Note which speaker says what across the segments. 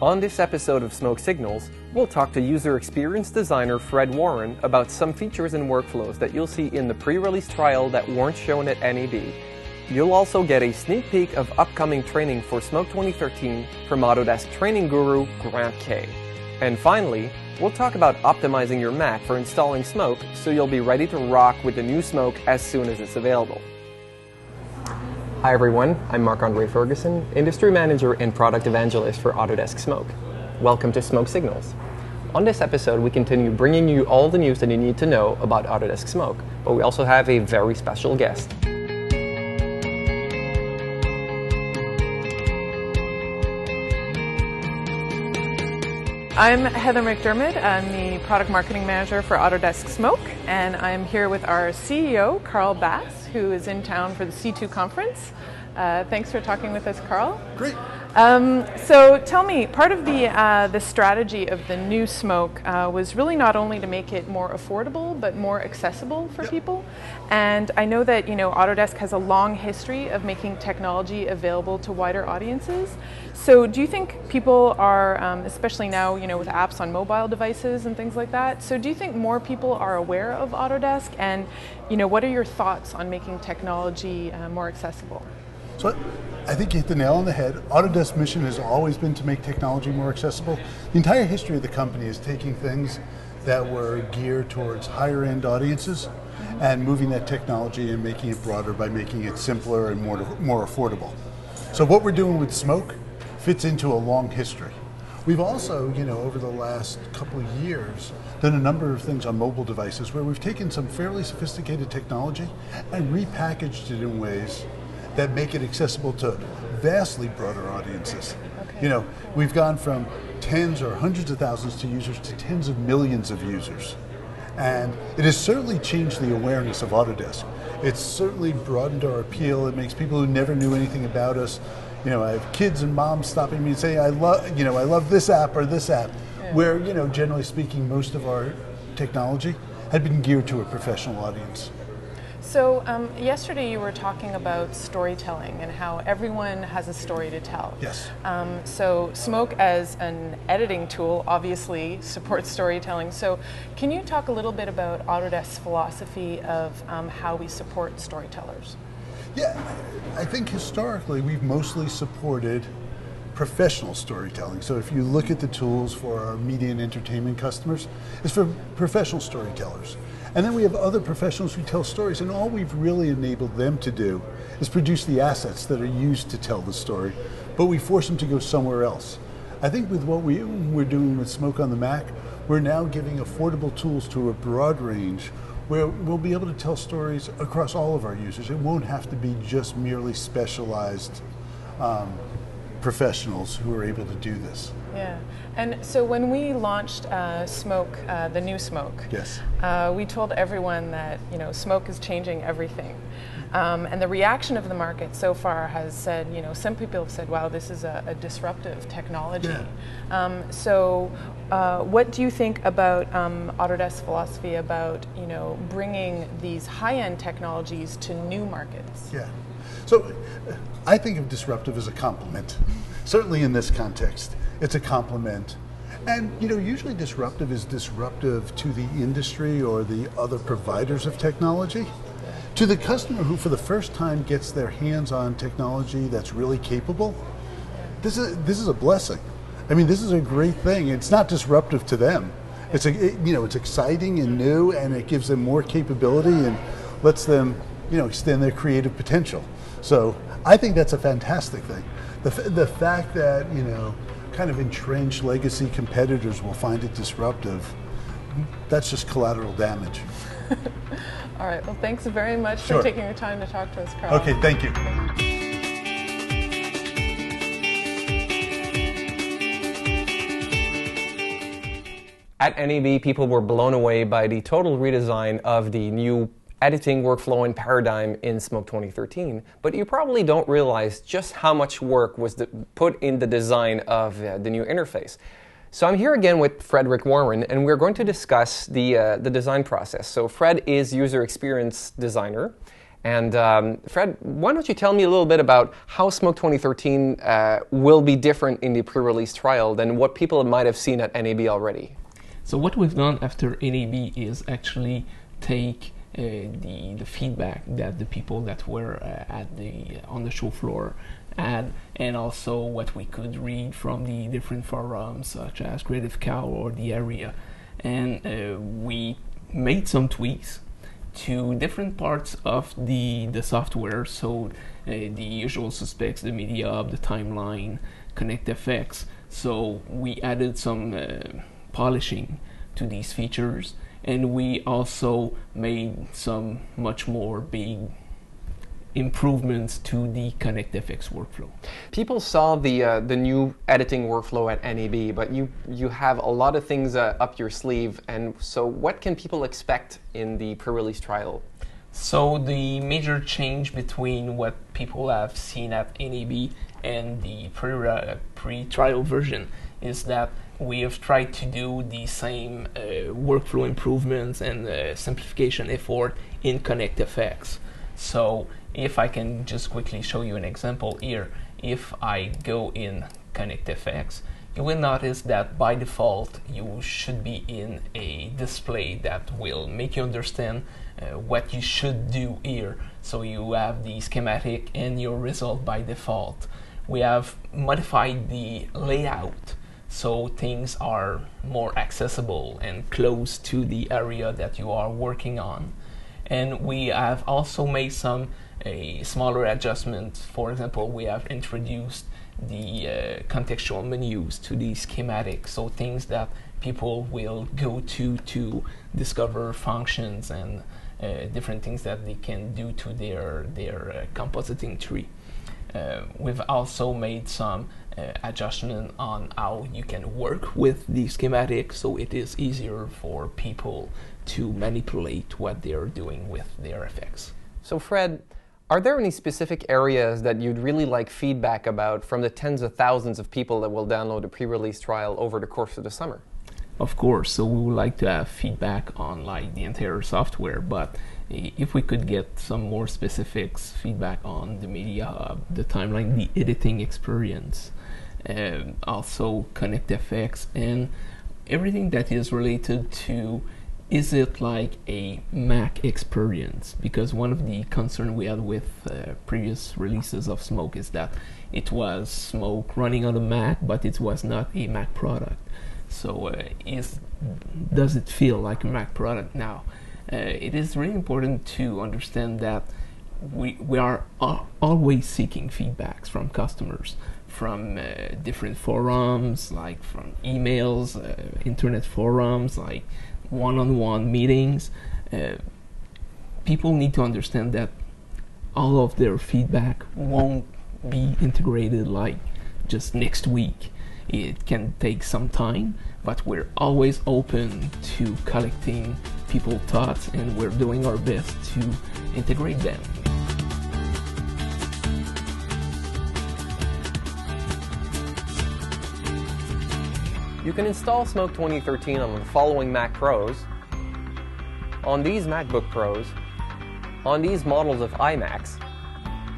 Speaker 1: On this episode of Smoke Signals, we'll talk to user experience designer Fred Warren about some features and workflows that you'll see in the pre-release trial that weren't shown at NAB. You'll also get a sneak peek of upcoming training for Smoke 2013 from Autodesk training guru Grant Kay. And finally, we'll talk about optimizing your Mac for installing Smoke so you'll be ready to rock with the new Smoke as soon as it's available. Hi everyone, I'm Marc Andre Ferguson, Industry Manager and Product Evangelist for Autodesk Smoke. Welcome to Smoke Signals. On this episode, we continue bringing you all the news that you need to know about Autodesk Smoke, but we also have a very special guest.
Speaker 2: I'm Heather McDermott. I'm the Product Marketing Manager for Autodesk Smoke, and I'm here with our CEO, Carl Bass, who is in town for the C2 conference. Uh, thanks for talking with us, Carl.
Speaker 3: Great.
Speaker 2: Um, so tell me, part of the uh, the strategy of the new smoke uh, was really not only to make it more affordable, but more accessible for
Speaker 3: Yep.
Speaker 2: people. And I know that you know Autodesk has a long history of making technology available to wider audiences. So do you think people are, um, especially now, you know, with apps on mobile devices and things like that? So do you think more people are aware of Autodesk? And you know, what are your thoughts on making technology uh, more accessible?
Speaker 3: So I think you hit the nail on the head. Autodesk's mission has always been to make technology more accessible. The entire history of the company is taking things that were geared towards higher end audiences and moving that technology and making it broader by making it simpler and more, more affordable. So what we're doing with Smoke fits into a long history. We've also, you know, over the last couple of years, done a number of things on mobile devices where we've taken some fairly sophisticated technology and repackaged it in ways that make it accessible to vastly broader audiences.
Speaker 2: Okay.
Speaker 3: You know, we've gone from tens or hundreds of thousands to users to tens of millions of users. And it has certainly changed the awareness of Autodesk. It's certainly broadened our appeal. It makes people who never knew anything about us, you know, I have kids and moms stopping me and saying, I love, you know, I love this app or this app, where, you know, generally speaking, most of our technology had been geared to a professional audience.
Speaker 2: So, um, yesterday you were talking about storytelling and how everyone has a story to tell.
Speaker 3: Yes.
Speaker 2: Um, so, Smoke as an editing tool obviously supports storytelling. So, can you talk a little bit about Autodesk's philosophy of um, how we support storytellers?
Speaker 3: Yeah, I think historically we've mostly supported professional storytelling. So if you look at the tools for our media and entertainment customers, it's for professional storytellers. And then we have other professionals who tell stories, and all we've really enabled them to do is produce the assets that are used to tell the story, but we force them to go somewhere else. I think with what we, we're doing with Smoke on the Mac, we're now giving affordable tools to a broad range where we'll be able to tell stories across all of our users. It won't have to be just merely specialized um, professionals who are able to do this.
Speaker 2: Yeah. And so, when we launched uh, Smoke, uh, the new Smoke,
Speaker 3: Yes.
Speaker 2: uh, we told everyone that you know smoke is changing everything, um, and the reaction of the market so far has said you know some people have said wow this is a, a disruptive technology.
Speaker 3: Yeah.
Speaker 2: Um, so, uh, what do you think about um, Autodesk's philosophy about you know bringing these high-end technologies to new markets?
Speaker 3: Yeah. So uh, I think of disruptive as a compliment. Certainly in this context, it's a compliment. And you know, usually disruptive is disruptive to the industry or the other providers of technology. To the customer who for the first time gets their hands on technology that's really capable, this is this is a blessing. I mean, this is a great thing. It's not disruptive to them. It's a, it- you know, it's exciting and new, and it gives them more capability and lets them, you know, extend their creative potential. So I think that's a fantastic thing. The, f- the fact that you know, kind of entrenched legacy competitors will find it disruptive, that's just collateral damage.
Speaker 2: All right. Well, thanks very much
Speaker 3: Sure.
Speaker 2: for taking your time to talk to us, Carl.
Speaker 3: Okay, thank you.
Speaker 1: At NAB, people were blown away by the total redesign of the new editing workflow and paradigm in Smoke 2013, but you probably don't realize just how much work was put in the design of uh, the new interface. So I'm here again with Frederick Warren, and we're going to discuss the, uh, the design process. So Fred is user experience designer, And um, Fred, why don't you tell me a little bit about how Smoke 2013 uh, will be different in the pre-release trial than what people might have seen at NAB already?
Speaker 4: So what we've done after NAB is actually take the the feedback that the people that were uh, at the on the show floor had, and also what we could read from the different forums such as Creative Cow or the area, and uh, we made some tweaks to different parts of the the software. So uh, the usual suspects, the media hub, the timeline, ConnectFX. So we added some uh, polishing to these features, and we also made some much more big improvements to the ConnectFX workflow.
Speaker 1: People saw the uh, the new editing workflow at NAB, but you you have a lot of things uh, up your sleeve, and so what can people expect in the pre-release trial?
Speaker 4: So the major change between what people have seen at NAB and the pre pre-trial version is that we have tried to do the same uh, workflow improvements and uh, simplification effort in ConnectFX. So if I can just quickly show you an example here, if I go in ConnectFX, you will notice that by default you should be in a display that will make you understand uh, what you should do here. So you have the schematic and your result by default. We have modified the layout so things are more accessible and close to the area that you are working on. And we have also made some a smaller adjustments. For example, we have introduced the uh, contextual menus to the schematic, so things that people will go to to discover functions and uh, different things that they can do to their their uh, compositing tree. Uh, we've also made some uh, adjustment on how you can work with the schematic so it is easier for people to manipulate what they're doing with their effects.
Speaker 1: So Fred, are there any specific areas that you'd really like feedback about from the tens of thousands of people that will download a pre-release trial over the course of the summer?
Speaker 4: Of course, so we would like to have feedback on like the entire software, but if we could get some more specifics, feedback on the media hub, the timeline, the editing experience, uh, also ConnectFX, and everything that is related to is it like a Mac experience? Because one of the concern we had with uh, previous releases of Smoke is that it was Smoke running on a Mac, but it was not a Mac product. So, uh, is does it feel like a Mac product now? Uh, it is really important to understand that we we are always seeking feedbacks from customers, from uh, different forums, like from emails, uh, internet forums, like one-on-one meetings, uh, people need to understand that all of their feedback won't be integrated like just next week. It can take some time, but we're always open to collecting people's thoughts and we're doing our best to integrate them.
Speaker 1: You can install Smoke 2013 on the following Mac Pros, on these MacBook Pros, on these models of iMacs.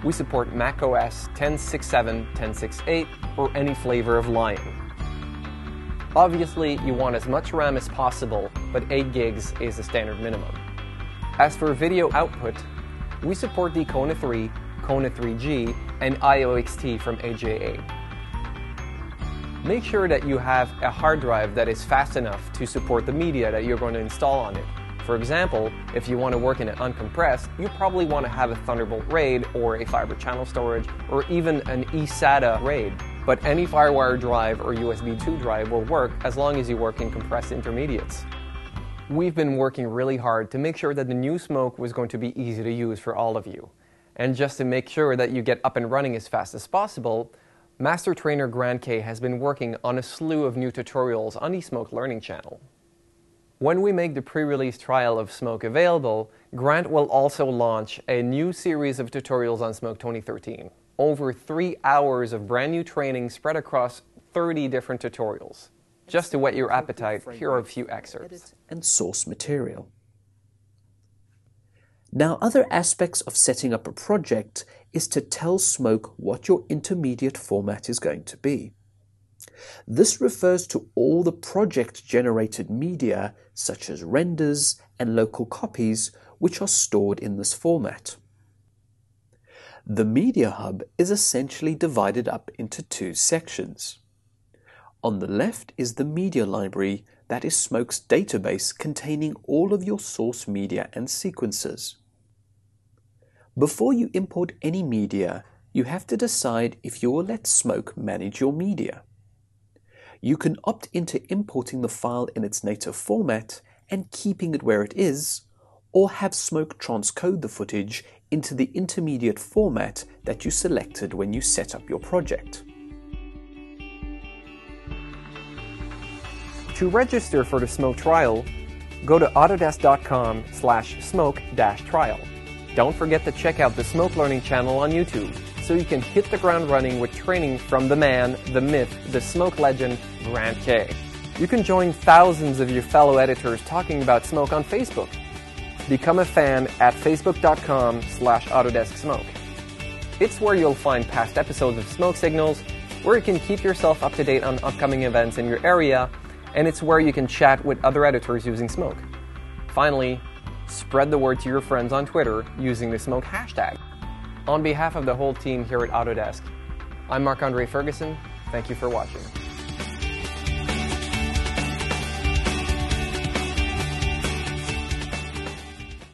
Speaker 1: We support Mac OS 10.6.7, 10.6.8, or any flavor of Lion. Obviously, you want as much RAM as possible, but 8 gigs is the standard minimum. As for video output, we support the Kona 3, Kona 3G, and IOXT from AJA. Make sure that you have a hard drive that is fast enough to support the media that you're going to install on it. For example, if you want to work in it uncompressed, you probably want to have a Thunderbolt RAID or a fiber channel storage or even an eSATA RAID. But any FireWire drive or USB 2 drive will work as long as you work in compressed intermediates. We've been working really hard to make sure that the new Smoke was going to be easy to use for all of you. And just to make sure that you get up and running as fast as possible, Master Trainer Grant Kay has been working on a slew of new tutorials on the Smoke Learning channel. When we make the pre-release trial of Smoke available, Grant will also launch a new series of tutorials on Smoke 2013. Over three hours of brand new training spread across 30 different tutorials. Just to whet your appetite, here are a few excerpts.
Speaker 5: And source material. Now, other aspects of setting up a project is to tell Smoke what your intermediate format is going to be. This refers to all the project generated media, such as renders and local copies, which are stored in this format. The Media Hub is essentially divided up into two sections. On the left is the media library, that is Smoke's database containing all of your source media and sequences. Before you import any media, you have to decide if you will let Smoke manage your media. You can opt into importing the file in its native format and keeping it where it is, or have Smoke transcode the footage into the intermediate format that you selected when you set up your project.
Speaker 1: To register for the Smoke trial, go to autodesk.com slash smoke-trial. Don't forget to check out the Smoke Learning channel on YouTube so you can hit the ground running with training from the man, the myth, the smoke legend, Grant Kay. You can join thousands of your fellow editors talking about smoke on Facebook. Become a fan at facebook.com slash Autodesk Smoke. It's where you'll find past episodes of Smoke Signals, where you can keep yourself up to date on upcoming events in your area, and it's where you can chat with other editors using Smoke. Finally, spread the word to your friends on Twitter using the Smoke hashtag. On behalf of the whole team here at Autodesk, I'm Marc Andre Ferguson. Thank you for watching.